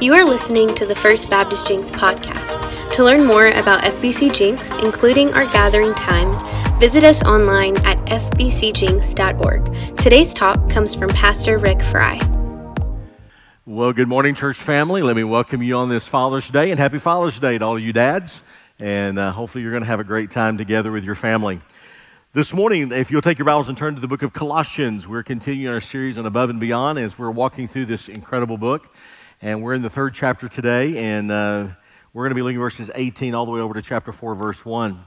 You are listening to the First Baptist Jenks podcast. To learn more about FBC Jenks, including our gathering times, visit us online at fbcjenks.org. Today's talk comes from Pastor Rick Fry. Well, good morning, church family. Let me welcome you on this Father's Day and happy Father's Day to all you dads. And uh, hopefully, you're going to have a great time together with your family. This morning, if you'll take your Bibles and turn to the book of Colossians, we're continuing our series on Above and Beyond as we're walking through this incredible book. And we're in the third chapter today, and uh, we're going to be looking at verses 18 all the way over to chapter 4, verse 1.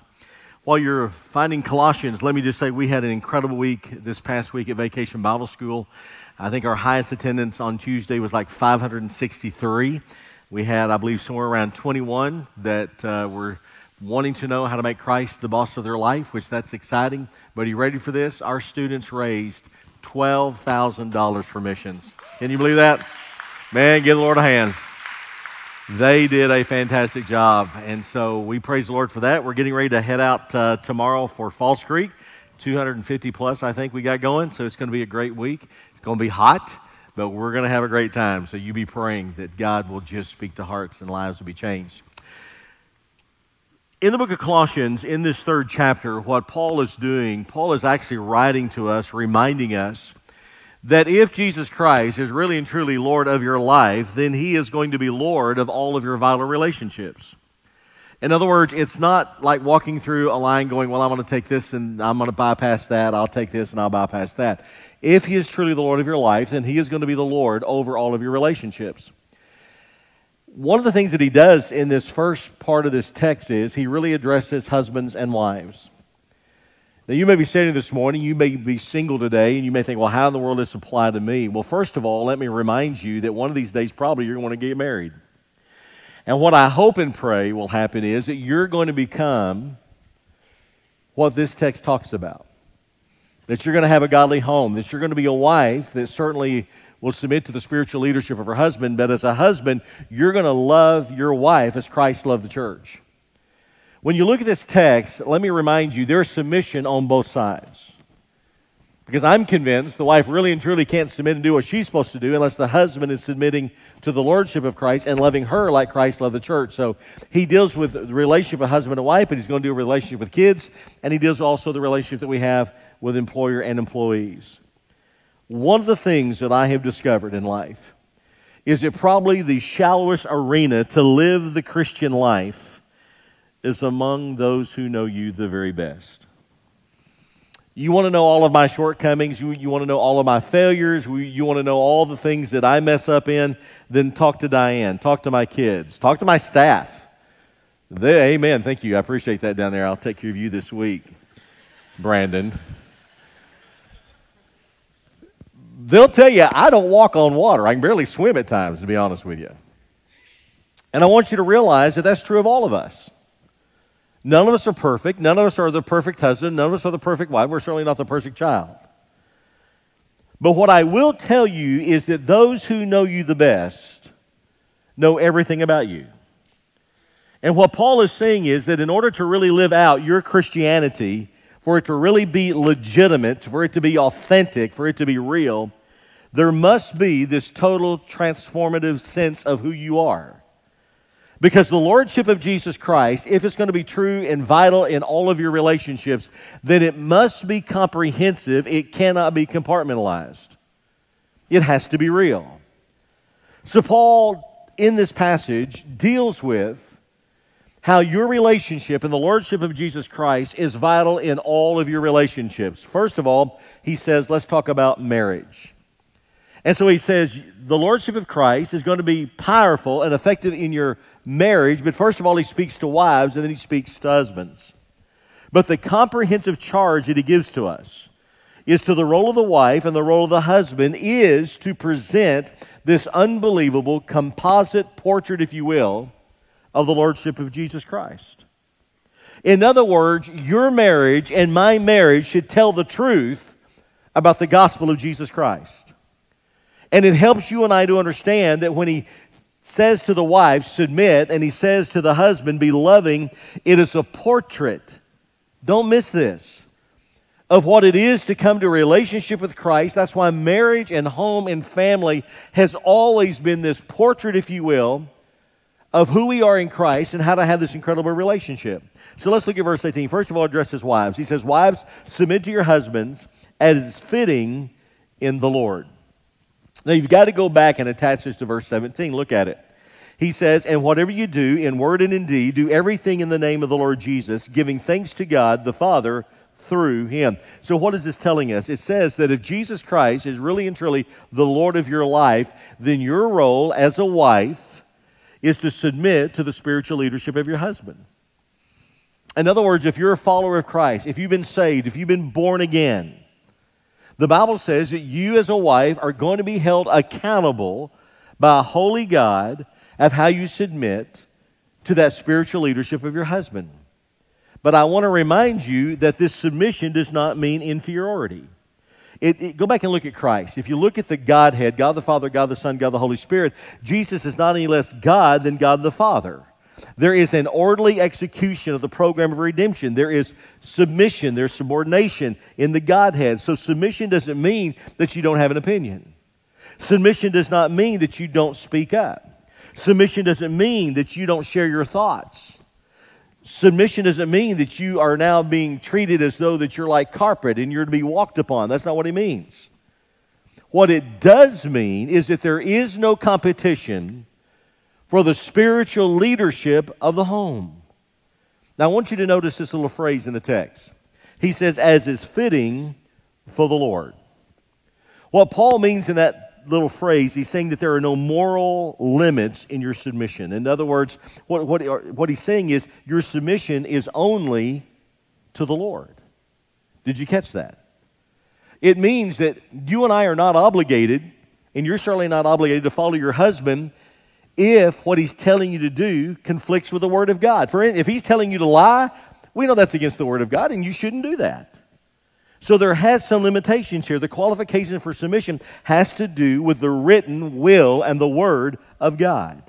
While you're finding Colossians, let me just say we had an incredible week this past week at Vacation Bible School. I think our highest attendance on Tuesday was like 563. We had, I believe, somewhere around 21 that uh, were wanting to know how to make Christ the boss of their life, which that's exciting. But are you ready for this? Our students raised $12,000 for missions. Can you believe that? Man, give the Lord a hand. They did a fantastic job. And so we praise the Lord for that. We're getting ready to head out uh, tomorrow for Falls Creek. 250 plus, I think we got going. So it's going to be a great week. It's going to be hot, but we're going to have a great time. So you be praying that God will just speak to hearts and lives will be changed. In the book of Colossians, in this third chapter, what Paul is doing, Paul is actually writing to us, reminding us that if Jesus Christ is really and truly Lord of your life, then he is going to be Lord of all of your vital relationships. In other words, it's not like walking through a line going, Well, I'm going to take this and I'm going to bypass that. I'll take this and I'll bypass that. If he is truly the Lord of your life, then he is going to be the Lord over all of your relationships. One of the things that he does in this first part of this text is he really addresses husbands and wives. Now, you may be sitting this morning, you may be single today, and you may think, well, how in the world does this apply to me? Well, first of all, let me remind you that one of these days probably you're going to get married. And what I hope and pray will happen is that you're going to become what this text talks about. That you're going to have a godly home, that you're going to be a wife that certainly will submit to the spiritual leadership of her husband, but as a husband, you're going to love your wife as Christ loved the church. When you look at this text, let me remind you there's submission on both sides. Because I'm convinced the wife really and truly can't submit and do what she's supposed to do unless the husband is submitting to the lordship of Christ and loving her like Christ loved the church. So he deals with the relationship of husband and wife, but he's going to do a relationship with kids, and he deals also the relationship that we have with employer and employees. One of the things that I have discovered in life is that probably the shallowest arena to live the Christian life is among those who know you the very best. You want to know all of my shortcomings. You, you want to know all of my failures. You want to know all the things that I mess up in. Then talk to Diane. Talk to my kids. Talk to my staff. They, amen. Thank you. I appreciate that down there. I'll take care of you this week, Brandon. They'll tell you, I don't walk on water. I can barely swim at times, to be honest with you. And I want you to realize that that's true of all of us. None of us are perfect. None of us are the perfect husband. None of us are the perfect wife. We're certainly not the perfect child. But what I will tell you is that those who know you the best know everything about you. And what Paul is saying is that in order to really live out your Christianity, for it to really be legitimate, for it to be authentic, for it to be real, there must be this total transformative sense of who you are. Because the Lordship of Jesus Christ, if it's going to be true and vital in all of your relationships, then it must be comprehensive. It cannot be compartmentalized. It has to be real. So, Paul, in this passage, deals with how your relationship and the Lordship of Jesus Christ is vital in all of your relationships. First of all, he says, let's talk about marriage. And so he says, the Lordship of Christ is going to be powerful and effective in your marriage, but first of all, he speaks to wives and then he speaks to husbands. But the comprehensive charge that he gives to us is to the role of the wife and the role of the husband is to present this unbelievable composite portrait, if you will, of the Lordship of Jesus Christ. In other words, your marriage and my marriage should tell the truth about the gospel of Jesus Christ. And it helps you and I to understand that when he says to the wife, submit, and he says to the husband, be loving, it is a portrait. Don't miss this of what it is to come to a relationship with Christ. That's why marriage and home and family has always been this portrait, if you will, of who we are in Christ and how to have this incredible relationship. So let's look at verse 18. First of all, addresses wives. He says, Wives, submit to your husbands as is fitting in the Lord. Now you've got to go back and attach this to verse 17. Look at it. He says, And whatever you do in word and in deed, do everything in the name of the Lord Jesus, giving thanks to God the Father through him. So, what is this telling us? It says that if Jesus Christ is really and truly the Lord of your life, then your role as a wife is to submit to the spiritual leadership of your husband. In other words, if you're a follower of Christ, if you've been saved, if you've been born again, the Bible says that you as a wife are going to be held accountable by a holy God of how you submit to that spiritual leadership of your husband. But I want to remind you that this submission does not mean inferiority. It, it, go back and look at Christ. If you look at the Godhead, God the Father, God the Son, God the Holy Spirit, Jesus is not any less God than God the Father. There is an orderly execution of the program of redemption. There is submission, there's subordination in the Godhead. So, submission doesn't mean that you don't have an opinion. Submission does not mean that you don't speak up. Submission doesn't mean that you don't share your thoughts. Submission doesn't mean that you are now being treated as though that you're like carpet and you're to be walked upon. That's not what he means. What it does mean is that there is no competition for the spiritual leadership of the home. Now, I want you to notice this little phrase in the text. He says, as is fitting for the Lord. What Paul means in that little phrase, he's saying that there are no moral limits in your submission. In other words, what, what, what he's saying is your submission is only to the Lord. Did you catch that? It means that you and I are not obligated, and you're certainly not obligated to follow your husband if what he's telling you to do conflicts with the Word of God. For if he's telling you to lie, we know that's against the Word of God, and you shouldn't do that. So there has some limitations here. The qualification for submission has to do with the written will and the word of God.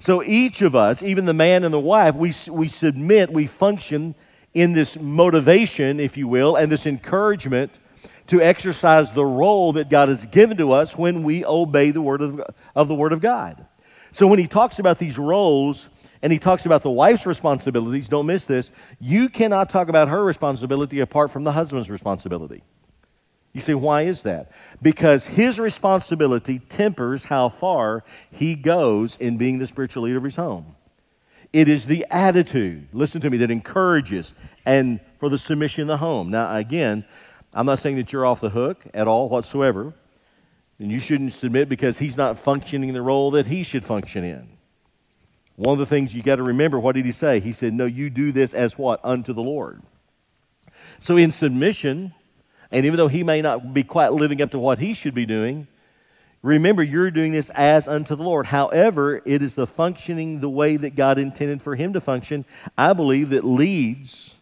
So each of us, even the man and the wife, we, we submit, we function in this motivation, if you will, and this encouragement to exercise the role that God has given to us when we obey the word of, of the Word of God. So when he talks about these roles, and he talks about the wife's responsibilities. Don't miss this. You cannot talk about her responsibility apart from the husband's responsibility. You say, why is that? Because his responsibility tempers how far he goes in being the spiritual leader of his home. It is the attitude, listen to me, that encourages and for the submission in the home. Now, again, I'm not saying that you're off the hook at all whatsoever, and you shouldn't submit because he's not functioning the role that he should function in. One of the things you got to remember, what did he say? He said, No, you do this as what? Unto the Lord. So in submission, and even though he may not be quite living up to what he should be doing, remember you're doing this as unto the Lord. However, it is the functioning the way that God intended for him to function, I believe, that leads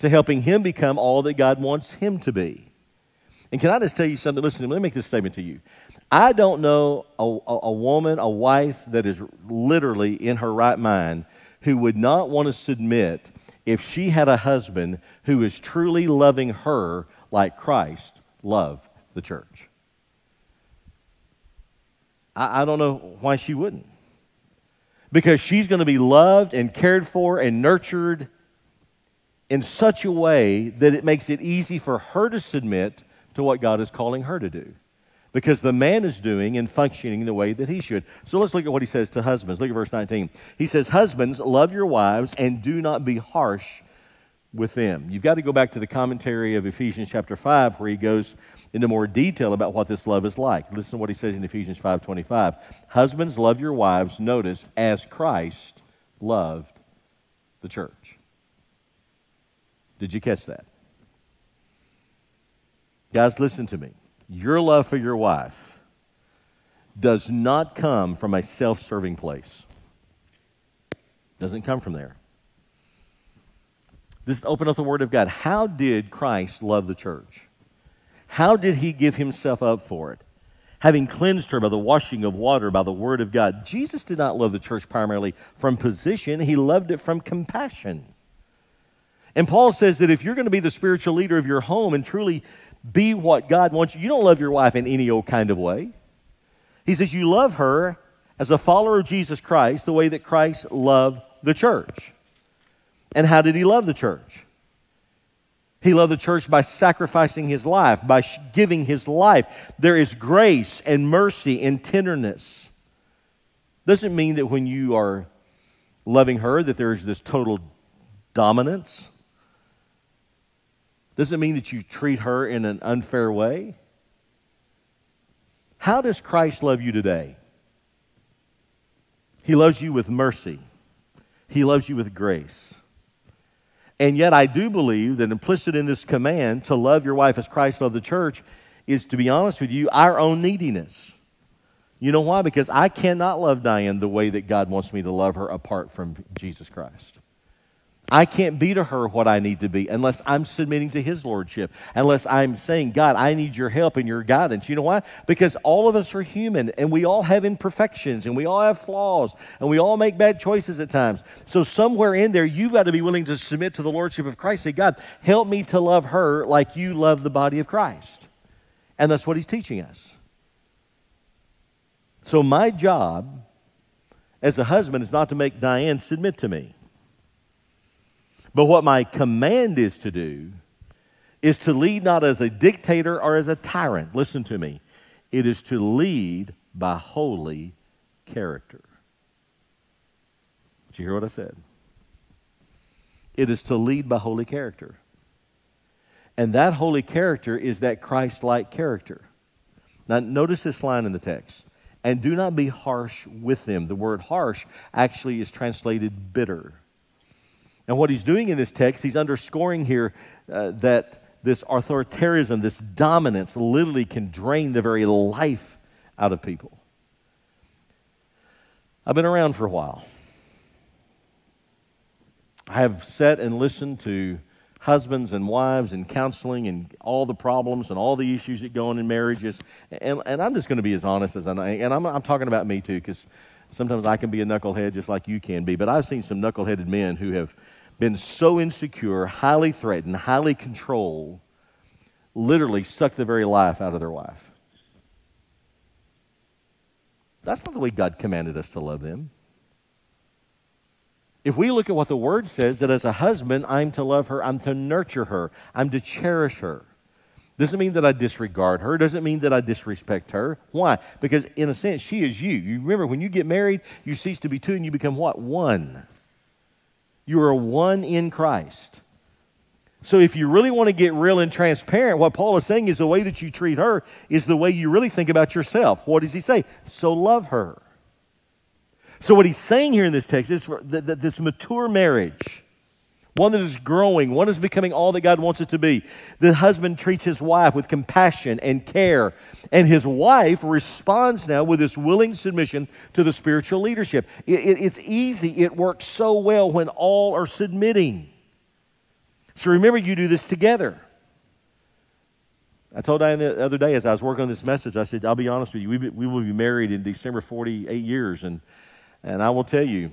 to helping him become all that God wants him to be. And can I just tell you something? Listen, let me make this statement to you. I don't know a, a, a, woman, a wife that is literally in her right mind who would not want to submit if she had a husband who is truly loving her like Christ loved the church. I, I don't know why she wouldn't. Because she's going to be loved and cared for and nurtured in such a way that it makes it easy for her to submit to what God is calling her to do because the man is doing and functioning the way that he should. So let's look at what he says to husbands. Look at verse 19. He says, Husbands, love your wives and do not be harsh with them. You've got to go back to the commentary of Ephesians chapter 5 where he goes into more detail about what this love is like. Listen to what he says in Ephesians 5:25. Husbands, love your wives, notice, as Christ loved the church. Did you catch that? Guys, listen to me your love for your wife does not come from a self serving place. Doesn't come from there. Just open up the Word of God. How did Christ love the church? How did he give himself up for it? Having cleansed her by the washing of water, by the Word of God. Jesus did not love the church primarily from position, he loved it from compassion. And Paul says that if you're going to be the spiritual leader of your home and truly be what God wants you, you don't love your wife in any old kind of way. He says you love her as a follower of Jesus Christ the way that Christ loved the church. And how did he love the church? He loved the church by sacrificing his life, by giving his life. There is grace and mercy and tenderness. Doesn't mean that when you are loving her that there is this total dominance. Doesn't mean that you treat her in an unfair way. How does Christ love you today? He loves you with mercy. He loves you with grace. And yet, I do believe that implicit in this command to love your wife as Christ loved the church is, to be honest with you, our own neediness. You know why? Because I cannot love Diane the way that God wants me to love her apart from Jesus Christ. I can't be to her what I need to be unless I'm submitting to His Lordship, unless I'm saying, God, I need your help and your guidance. You know why? Because all of us are human and we all have imperfections and we all have flaws and we all make bad choices at times. So, somewhere in there, you've got to be willing to submit to the Lordship of Christ. Say, God, help me to love her like you love the body of Christ. And that's what He's teaching us. So, my job as a husband is not to make Diane submit to me. But what my command is to do is to lead not as a dictator or as a tyrant. Listen to me. It is to lead by holy character. Did you hear what I said? It is to lead by holy character. And that holy character is that Christ like character. Now, notice this line in the text and do not be harsh with them. The word harsh actually is translated bitter. And what he's doing in this text, he's underscoring here uh, that this authoritarianism, this dominance, literally can drain the very life out of people. I've been around for a while. I have sat and listened to husbands and wives and counseling and all the problems and all the issues that go on in marriages. And, and I'm just going to be as honest as I know. And I'm, I'm talking about me too, because sometimes I can be a knucklehead just like you can be. But I've seen some knuckleheaded men who have been so insecure, highly threatened, highly controlled, literally suck the very life out of their wife. That's not the way God commanded us to love them. If we look at what the word says, that as a husband, I'm to love her, I'm to nurture her, I'm to cherish her. Doesn't mean that I disregard her, doesn't mean that I disrespect her. Why? Because in a sense, she is you. You remember when you get married, you cease to be two and you become what? One. You are one in Christ. So if you really want to get real and transparent, what Paul is saying is the way that you treat her is the way you really think about yourself. What does he say? So love her. So, what he's saying here in this text is that, this mature marriage, one that is growing, one is becoming all that God wants it to be. The husband treats his wife with compassion and care, and his wife responds now with this willing submission to the spiritual leadership. It, it, it's easy, it works so well when all are submitting. So, remember, you do this together. I told Diane the other day as I was working on this message, I said, I'll be honest with you, we, we will be married in December 48 years. And and I will tell you,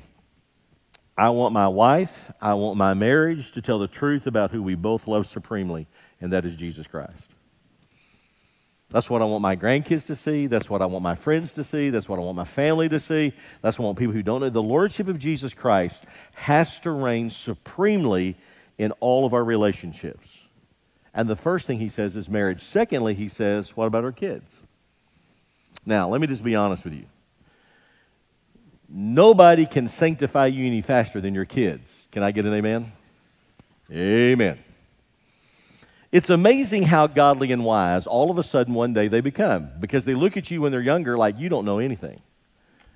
I want my wife, I want my marriage to tell the truth about who we both love supremely, and that is Jesus Christ. That's what I want my grandkids to see. That's what I want my friends to see. That's what I want my family to see. That's what I want people who don't know. The Lordship of Jesus Christ has to reign supremely in all of our relationships. And the first thing he says is marriage. Secondly, he says, what about our kids? Now, let me just be honest with you. Nobody can sanctify you any faster than your kids. Can I get an amen? Amen. It's amazing how godly and wise all of a sudden one day they become because they look at you when they're younger like you don't know anything.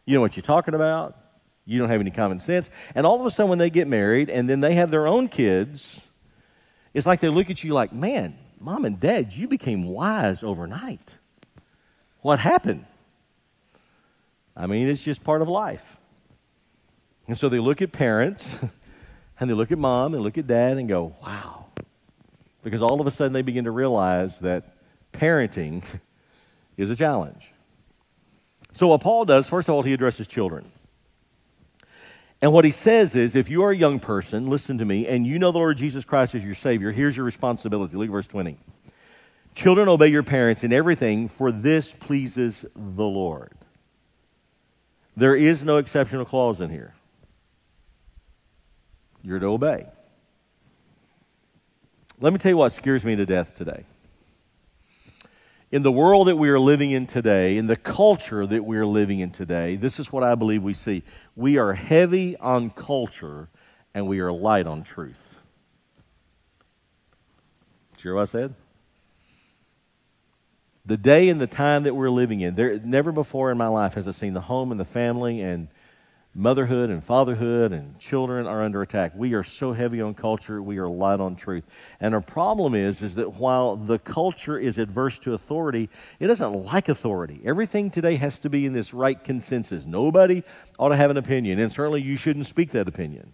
You know what you're talking about, you don't have any common sense. And all of a sudden, when they get married and then they have their own kids, it's like they look at you like, man, mom and dad, you became wise overnight. What happened? I mean, it's just part of life. And so they look at parents and they look at mom and look at dad and go, wow. Because all of a sudden they begin to realize that parenting is a challenge. So, what Paul does, first of all, he addresses children. And what he says is if you are a young person, listen to me, and you know the Lord Jesus Christ as your Savior, here's your responsibility. Look at verse 20. Children, obey your parents in everything, for this pleases the Lord. There is no exceptional clause in here. You're to obey. Let me tell you what scares me to death today. In the world that we are living in today, in the culture that we are living in today, this is what I believe we see. We are heavy on culture and we are light on truth. Did you hear what I said? the day and the time that we're living in, there never before in my life has I seen the home and the family and motherhood and fatherhood and children are under attack. We are so heavy on culture, we are light on truth. And our problem is is that while the culture is adverse to authority, it doesn't like authority. Everything today has to be in this right consensus. Nobody ought to have an opinion, and certainly you shouldn't speak that opinion.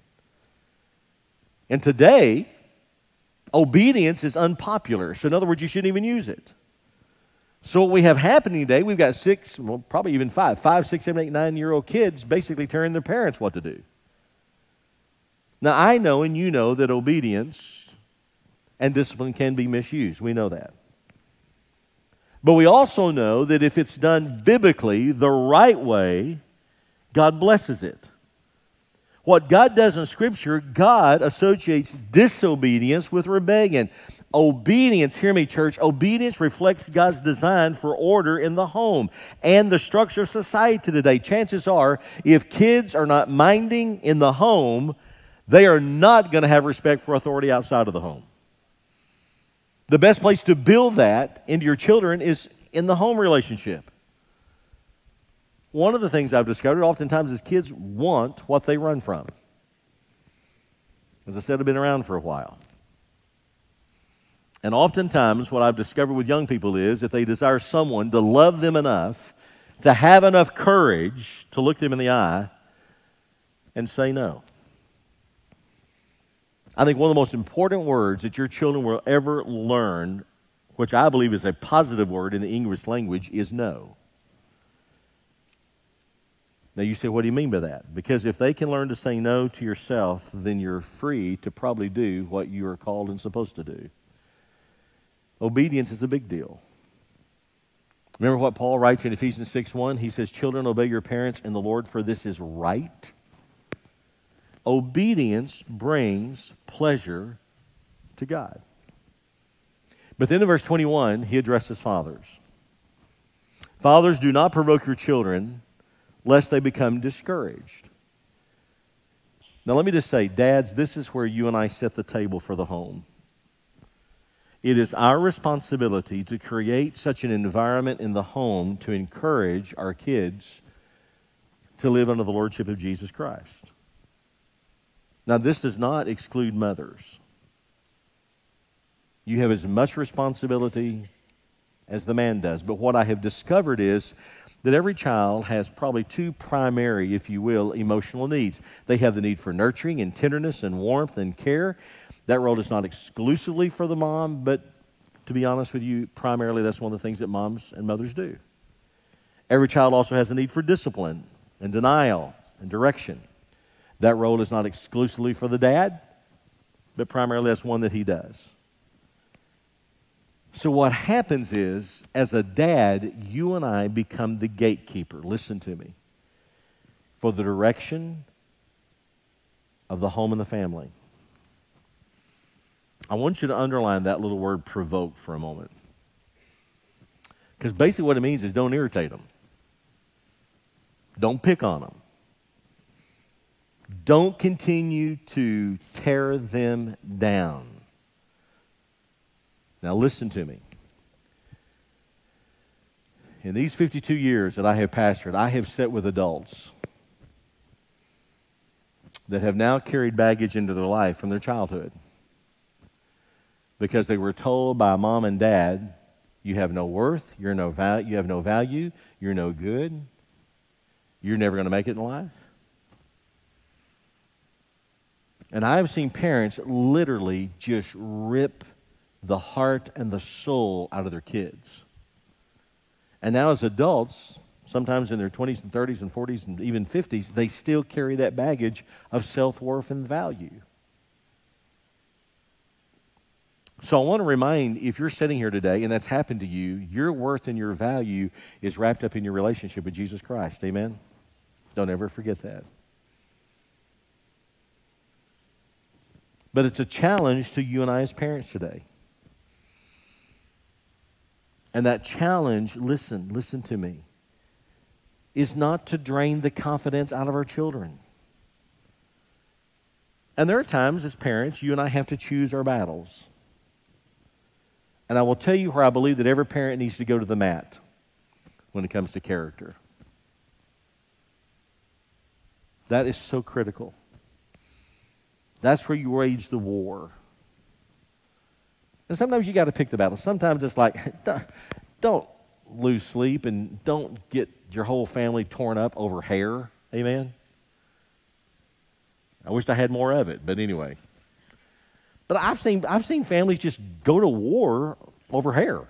And today, obedience is unpopular. So in other words, you shouldn't even use it. So what we have happening today, we've got six, well, probably even five, five, six, seven, eight, nine year old kids basically telling their parents what to do. Now I know and you know that obedience and discipline can be misused. We know that. But we also know that if it's done biblically, the right way, God blesses it. What God does in Scripture, God associates disobedience with rebellion. Obedience, hear me, church, obedience reflects God's design for order in the home and the structure of society today. Chances are, if kids are not minding in the home, they are not going to have respect for authority outside of the home. The best place to build that into your children is in the home relationship. One of the things I've discovered oftentimes is kids want what they run from. As I said, I've been around for a while. And oftentimes, what I've discovered with young people is if they desire someone to love them enough, to have enough courage to look them in the eye and say no. I think one of the most important words that your children will ever learn, which I believe is a positive word in the English language, is no. Now you say, what do you mean by that? Because if they can learn to say no to yourself, then you're free to probably do what you are called and supposed to do. Obedience is a big deal. Remember what Paul writes in Ephesians 6 1? He says, Children, obey your parents in the Lord, for this is right. Obedience brings pleasure to God. But then in verse 21, he addresses fathers. Fathers, do not provoke your children, lest they become discouraged. Now, let me just say, dads, this is where you and I set the table for the home. It is our responsibility to create such an environment in the home to encourage our kids to live under the Lordship of Jesus Christ. Now, this does not exclude mothers. You have as much responsibility as the man does. But what I have discovered is that every child has probably two primary, if you will, emotional needs. They have the need for nurturing and tenderness and warmth and care, that role is not exclusively for the mom, but to be honest with you, primarily that's one of the things that moms and mothers do. Every child also has a need for discipline and denial and direction. That role is not exclusively for the dad, but primarily that's one that he does. So, what happens is, as a dad, you and I become the gatekeeper. Listen to me. For the direction of the home and the family. I want you to underline that little word provoke for a moment. Because basically, what it means is don't irritate them, don't pick on them, don't continue to tear them down. Now, listen to me. In these 52 years that I have pastored, I have sat with adults that have now carried baggage into their life from their childhood because they were told by mom and dad, you have no worth, you're no val- you have no value, you're no good, you're never going to make it in life. And I have seen parents literally just rip the heart and the soul out of their kids. And now, as adults, sometimes in their 20s and 30s and 40s and even 50s, they still carry that baggage of self worth and value. So I want to remind if you're sitting here today and that's happened to you, your worth and your value is wrapped up in your relationship with Jesus Christ. Amen? Don't ever forget that. But it's a challenge to you and I as parents today. And that challenge, listen, listen to me, is not to drain the confidence out of our children. And there are times as parents, you and I have to choose our battles. And I will tell you where I believe that every parent needs to go to the mat when it comes to character. That is so critical. That's where you wage the war. And sometimes you got to pick the battle. Sometimes it's like, don't lose sleep and don't get your whole family torn up over hair. Amen? I wished I had more of it, but anyway. But I've seen, I've seen families just go to war over hair.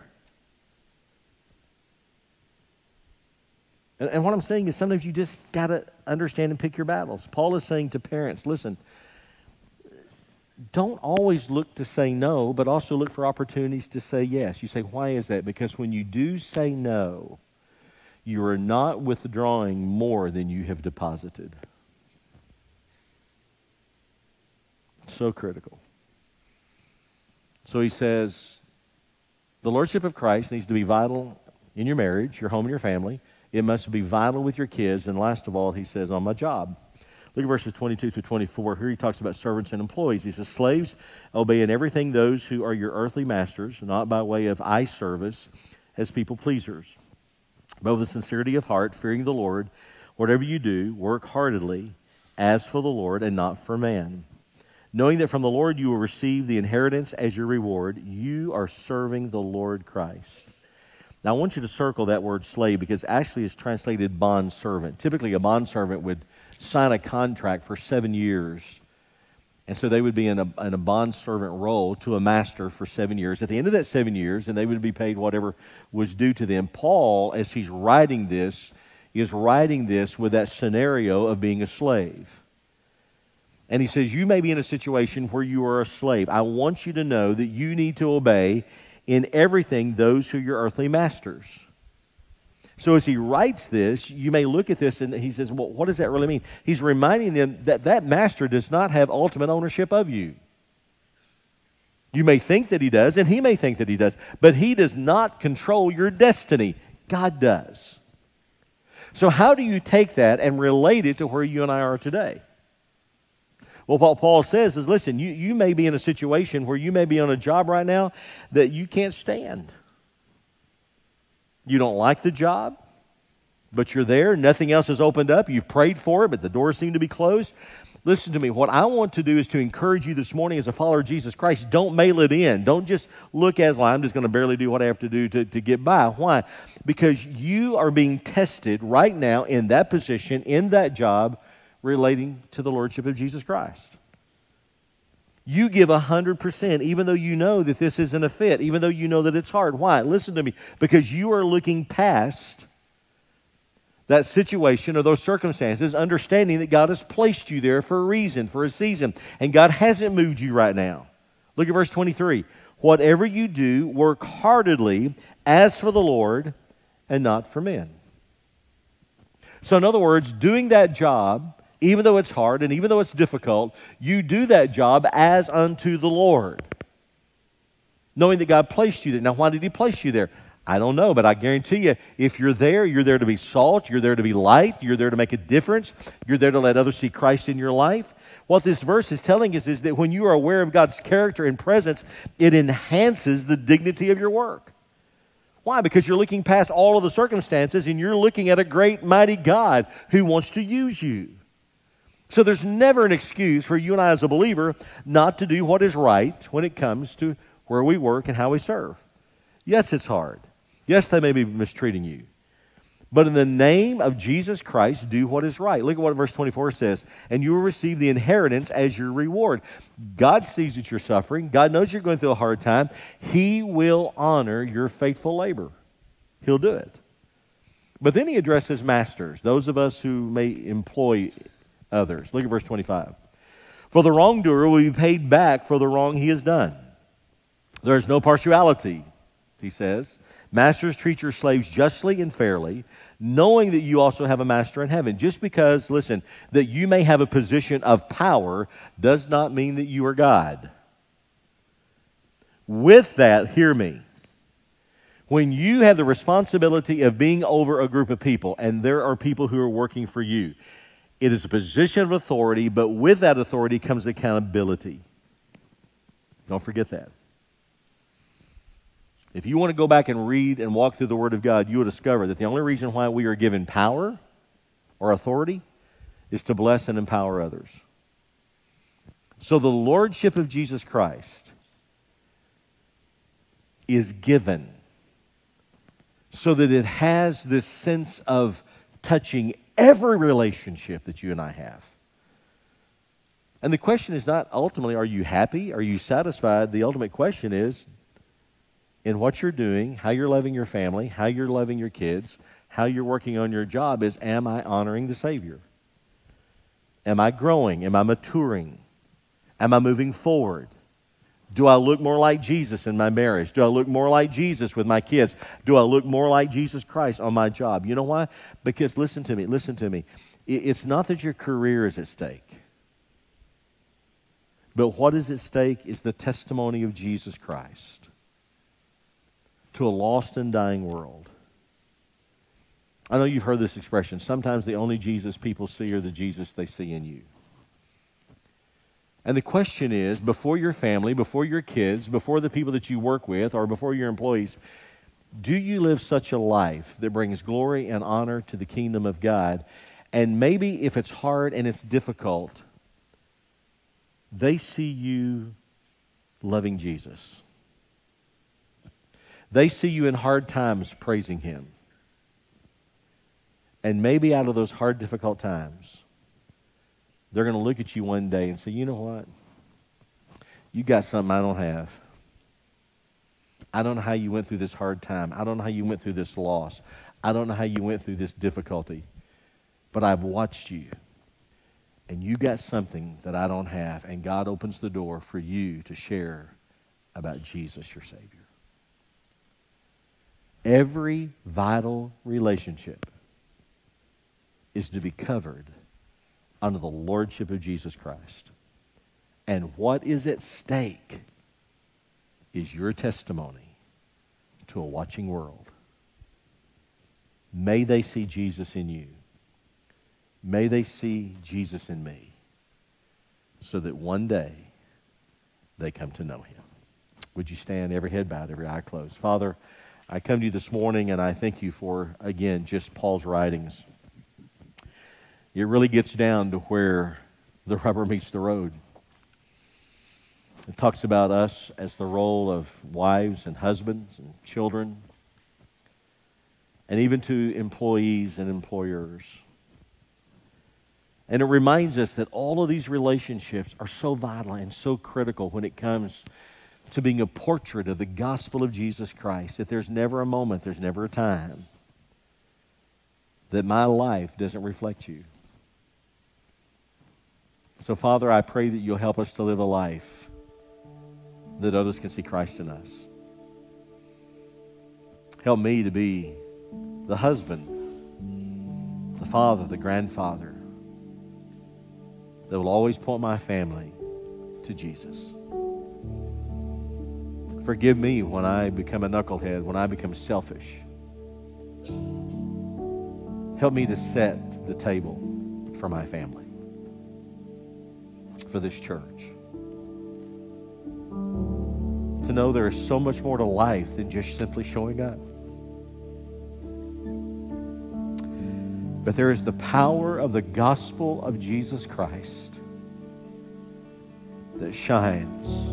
And, and what I'm saying is sometimes you just got to understand and pick your battles. Paul is saying to parents, listen, don't always look to say no, but also look for opportunities to say yes. You say, why is that? Because when you do say no, you are not withdrawing more than you have deposited. So critical. So he says, the Lordship of Christ needs to be vital in your marriage, your home, and your family. It must be vital with your kids. And last of all, he says, on my job. Look at verses 22 through 24. Here he talks about servants and employees. He says, Slaves, obey in everything those who are your earthly masters, not by way of eye service as people pleasers, but with a sincerity of heart, fearing the Lord. Whatever you do, work heartedly as for the Lord and not for man. Knowing that from the Lord you will receive the inheritance as your reward, you are serving the Lord Christ. Now, I want you to circle that word slave because actually it's translated bond servant. Typically, a bond servant would sign a contract for seven years. And so they would be in a, in a bond servant role to a master for seven years. At the end of that seven years, and they would be paid whatever was due to them. Paul, as he's writing this, is writing this with that scenario of being a slave. And he says, You may be in a situation where you are a slave. I want you to know that you need to obey in everything those who are your earthly masters. So as he writes this, you may look at this and he says, Well, what does that really mean? He's reminding them that that master does not have ultimate ownership of you. You may think that he does, and he may think that he does, but he does not control your destiny. God does. So, how do you take that and relate it to where you and I are today? Well, what Paul says is listen, you, you may be in a situation where you may be on a job right now that you can't stand. You don't like the job, but you're there. Nothing else has opened up. You've prayed for it, but the doors seem to be closed. Listen to me. What I want to do is to encourage you this morning as a follower of Jesus Christ. Don't mail it in. Don't just look as, well, I'm just going to barely do what I have to do to, to get by. Why? Because you are being tested right now in that position, in that job, relating to the Lordship of Jesus Christ. You give 100%, even though you know that this isn't a fit, even though you know that it's hard. Why? Listen to me. Because you are looking past that situation or those circumstances, understanding that God has placed you there for a reason, for a season, and God hasn't moved you right now. Look at verse 23. Whatever you do, work heartedly as for the Lord and not for men. So, in other words, doing that job even though it's hard and even though it's difficult, you do that job as unto the Lord. Knowing that God placed you there. Now, why did He place you there? I don't know, but I guarantee you, if you're there, you're there to be salt, you're there to be light, you're there to make a difference, you're there to let others see Christ in your life. What this verse is telling us is that when you are aware of God's character and presence, it enhances the dignity of your work. Why? Because you're looking past all of the circumstances and you're looking at a great, mighty God who wants to use you. So there's never an excuse for you and I as a believer not to do what is right when it comes to where we work and how we serve. Yes, it's hard. Yes, they may be mistreating you. But in the name of Jesus Christ, do what is right. Look at what verse 24 says. And you will receive the inheritance as your reward. God sees that you're suffering. God knows you're going through a hard time. He will honor your faithful labor. He'll do it. But then he addresses masters, those of us who may employ others. Look at verse 25. For the wrongdoer will be paid back for the wrong he has done. There is no partiality, he says. Masters, treat your slaves justly and fairly, knowing that you also have a master in heaven. Just because, listen, that you may have a position of power does not mean that you are God. With that, hear me. When you have the responsibility of being over a group of people, and there are people who are working for you, it is a position of authority, but with that authority comes accountability. Don't forget that. If you want to go back and read and walk through the Word of God, you will discover that the only reason why we are given power or authority is to bless and empower others. So the Lordship of Jesus Christ is given so that it has this sense of touching every relationship that you and I have. And the question is not ultimately, are you happy? Are you satisfied? The ultimate question is, in what you're doing, how you're loving your family, how you're loving your kids, how you're working on your job is am I honoring the Savior? Am I growing? Am I maturing? Am I moving forward? Do I look more like Jesus in my marriage? Do I look more like Jesus with my kids? Do I look more like Jesus Christ on my job? You know why? Because listen to me, listen to me. It's not that your career is at stake. But what is at stake is the testimony of Jesus Christ to a lost and dying world. I know you've heard this expression. Sometimes the only Jesus people see are the Jesus they see in you. And the question is before your family, before your kids, before the people that you work with, or before your employees, do you live such a life that brings glory and honor to the kingdom of God? And maybe if it's hard and it's difficult, they see you loving Jesus. They see you in hard times praising Him. And maybe out of those hard, difficult times, they're going to look at you one day and say, you know what? You got something I don't have. I don't know how you went through this hard time. I don't know how you went through this loss. I don't know how you went through this difficulty. But I've watched you. And you got something that I don't have. And God opens the door for you to share about Jesus, your Savior. Every vital relationship is to be covered under the lordship of Jesus Christ. And what is at stake is your testimony to a watching world. May they see Jesus in you. May they see Jesus in me so that one day they come to know him. Would you stand, every head bowed, every eye closed? Father, I come to you this morning and I thank you for, again, just Paul's writings it really gets down to where the rubber meets the road. It talks about us as the role of wives and husbands and children, and even to employees and employers. And it reminds us that all of these relationships are so vital and so critical when it comes to being a portrait of the gospel of Jesus Christ. That there's never a moment, there's never a time that my life doesn't reflect you. So, Father, I pray that you'll help us to live a life that others can see Christ in us. Help me to be the husband, the father, the grandfather that will always point my family to Jesus. Forgive me when I become a knucklehead, when I become selfish. Help me to set the table for my family for this church. To know there is so much more to life than just simply showing up. But there is the power of the gospel of Jesus Christ that shines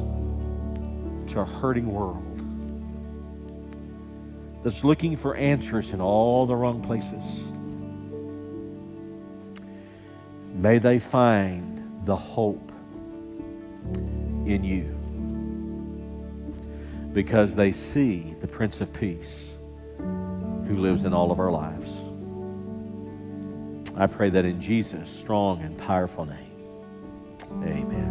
to a hurting world that's looking for answers in all the wrong places. May they find the hope in you because they see the Prince of Peace who lives in all of our lives. I pray that in Jesus' strong and powerful name, amen.